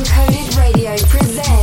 Uncoded Radio presents.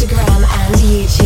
Instagram and YouTube.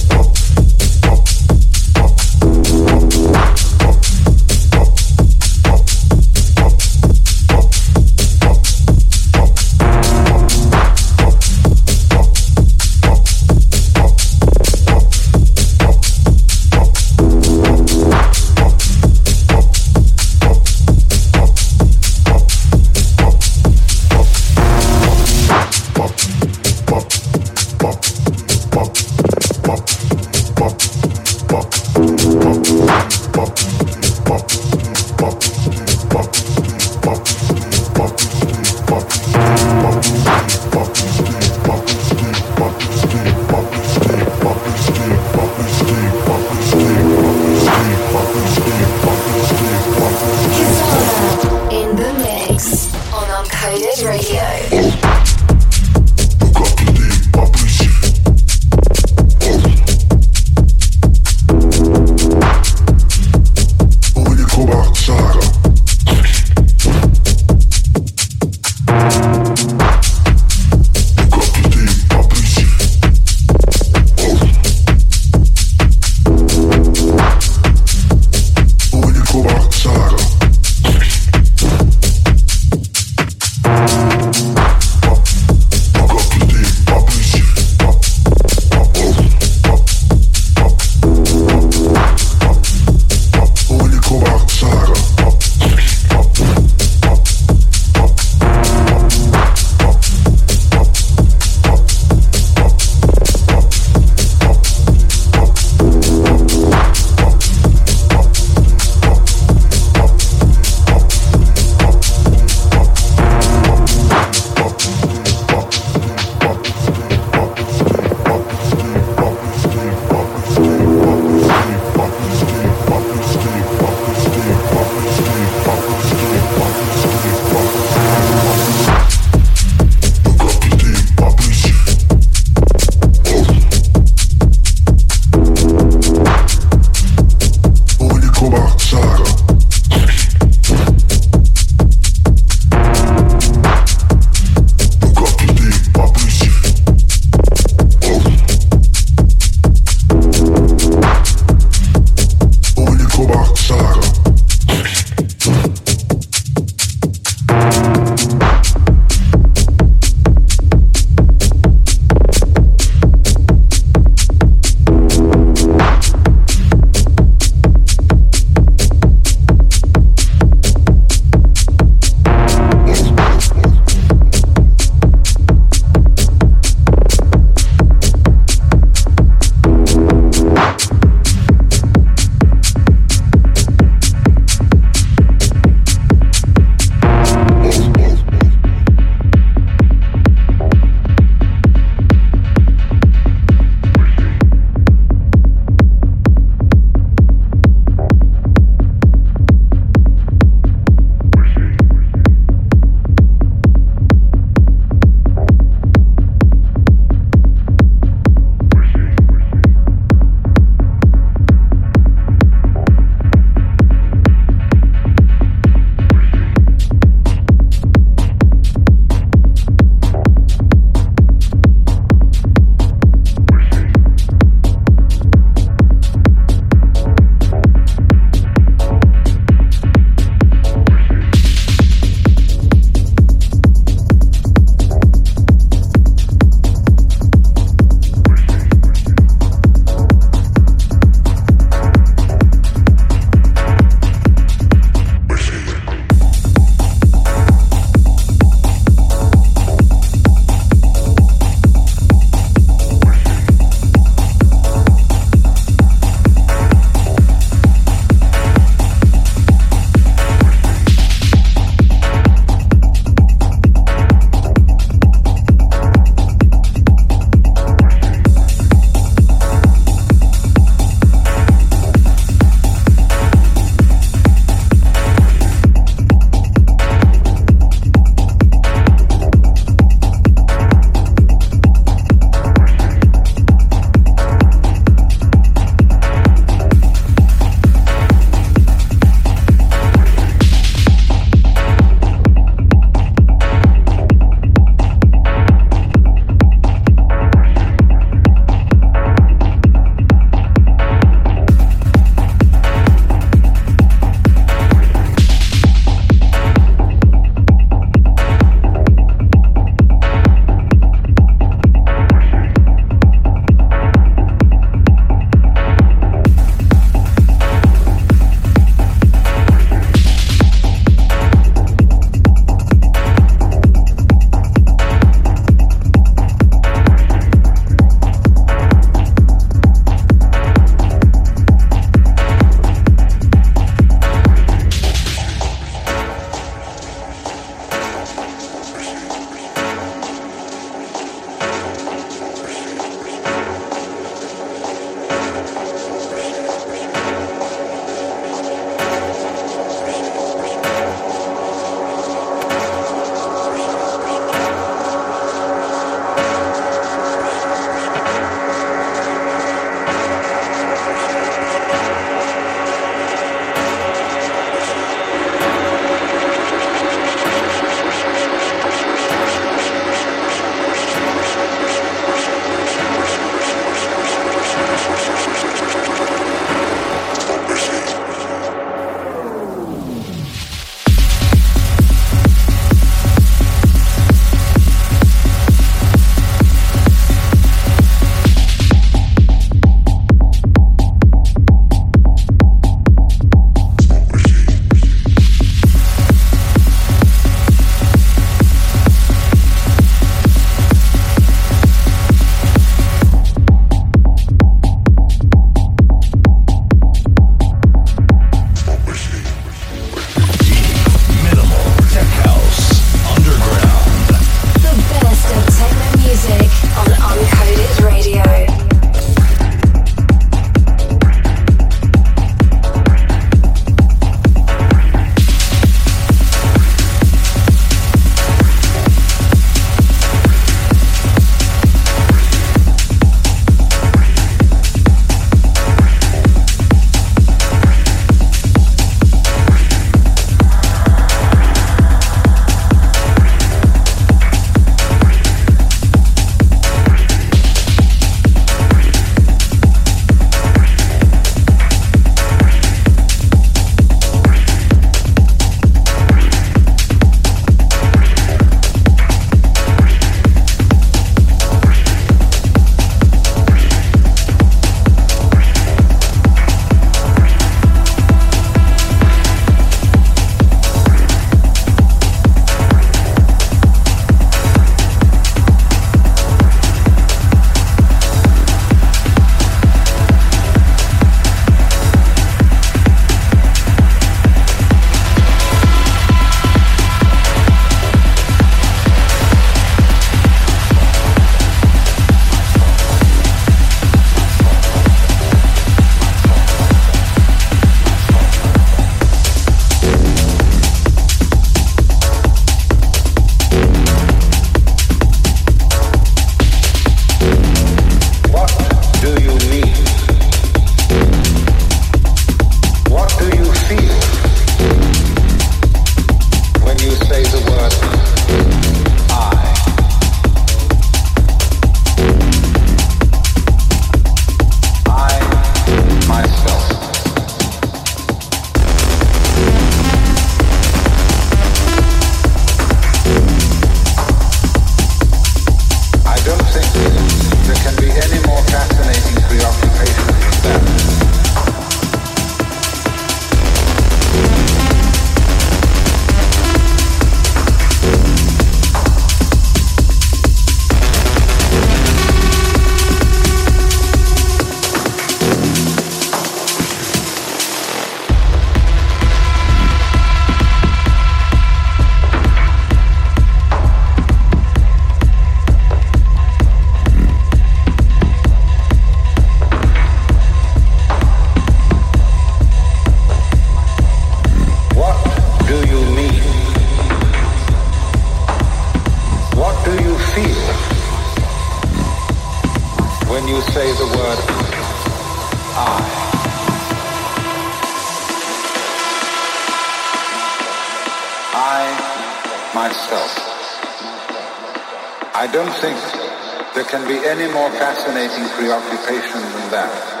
More fascinating preoccupation than that.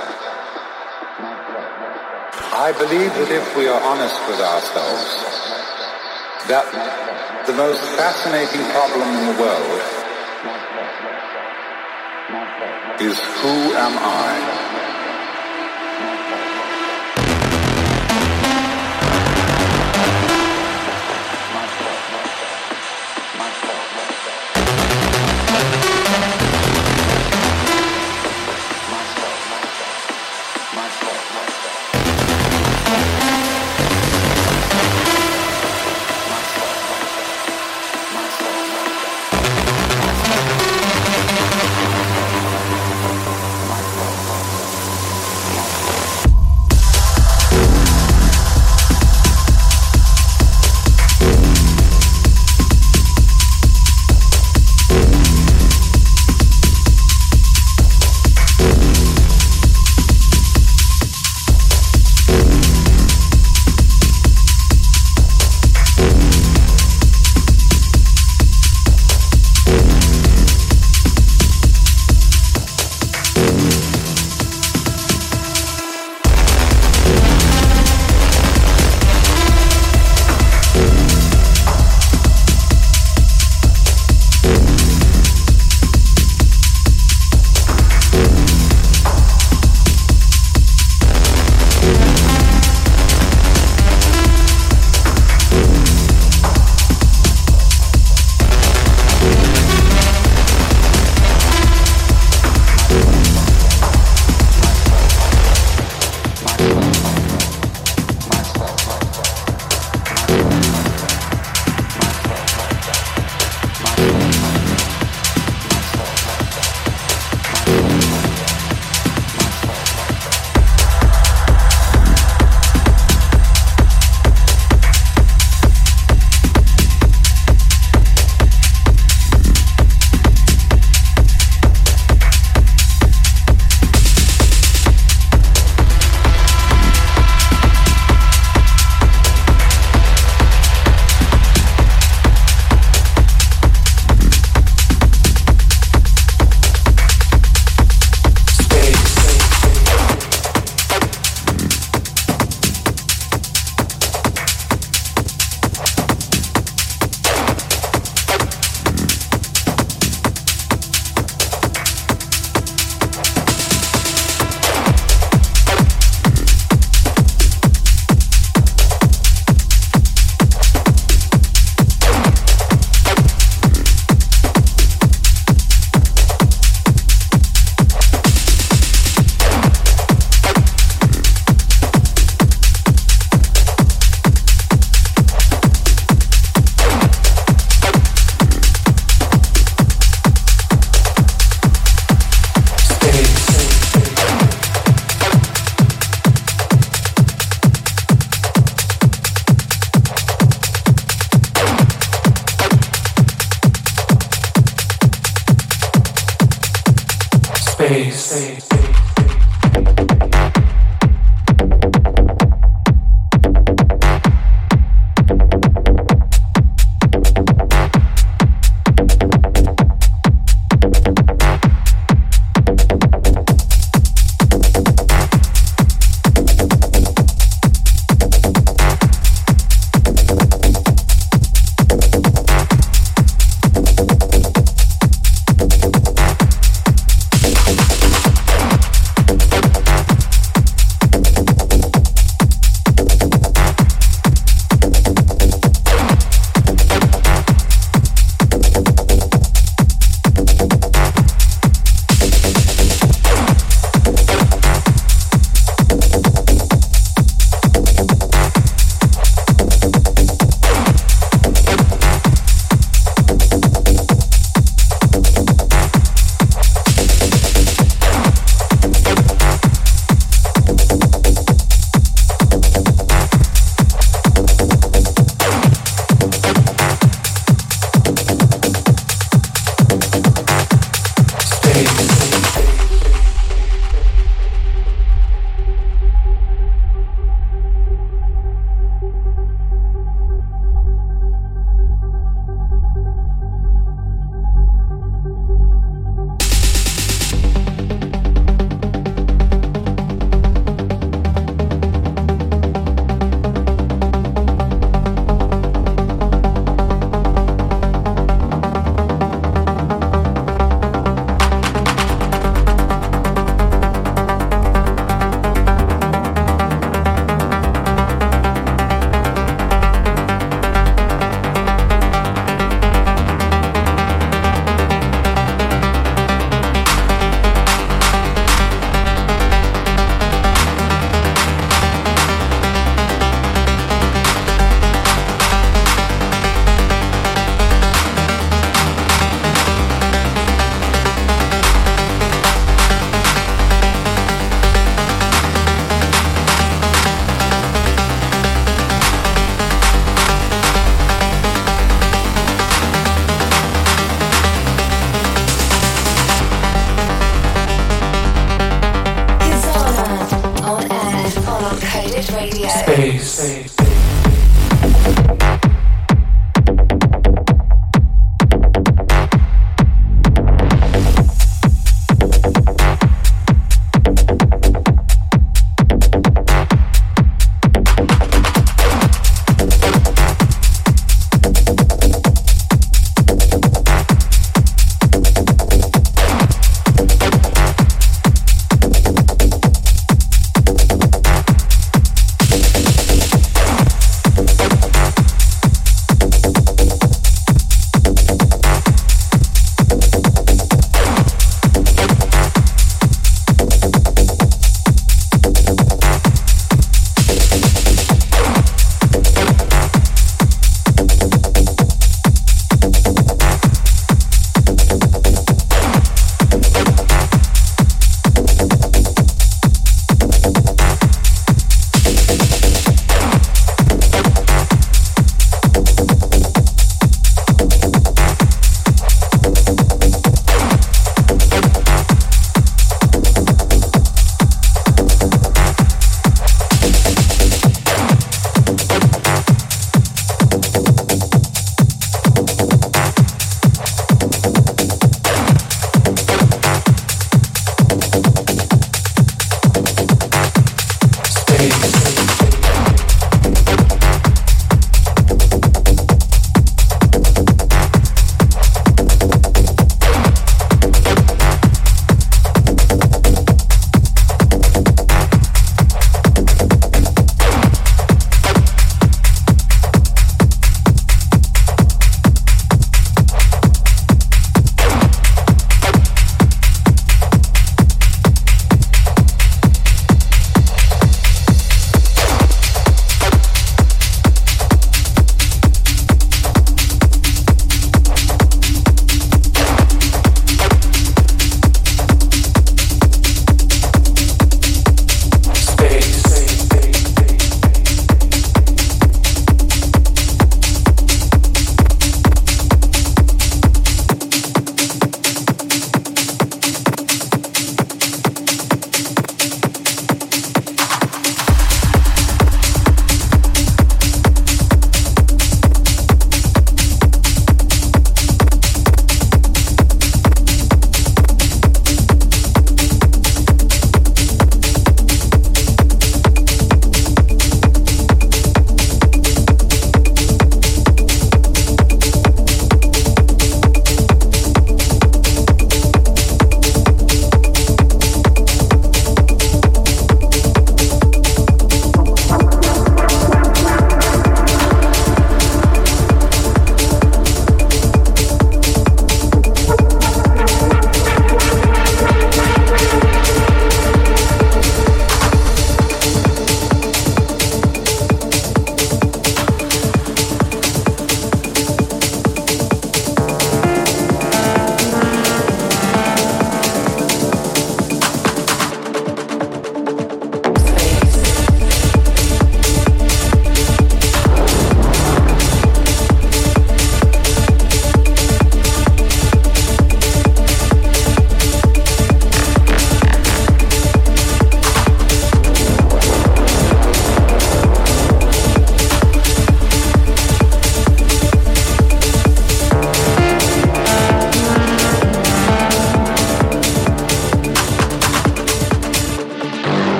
I believe that if we are honest with ourselves, that the most fascinating problem in the world is who am I?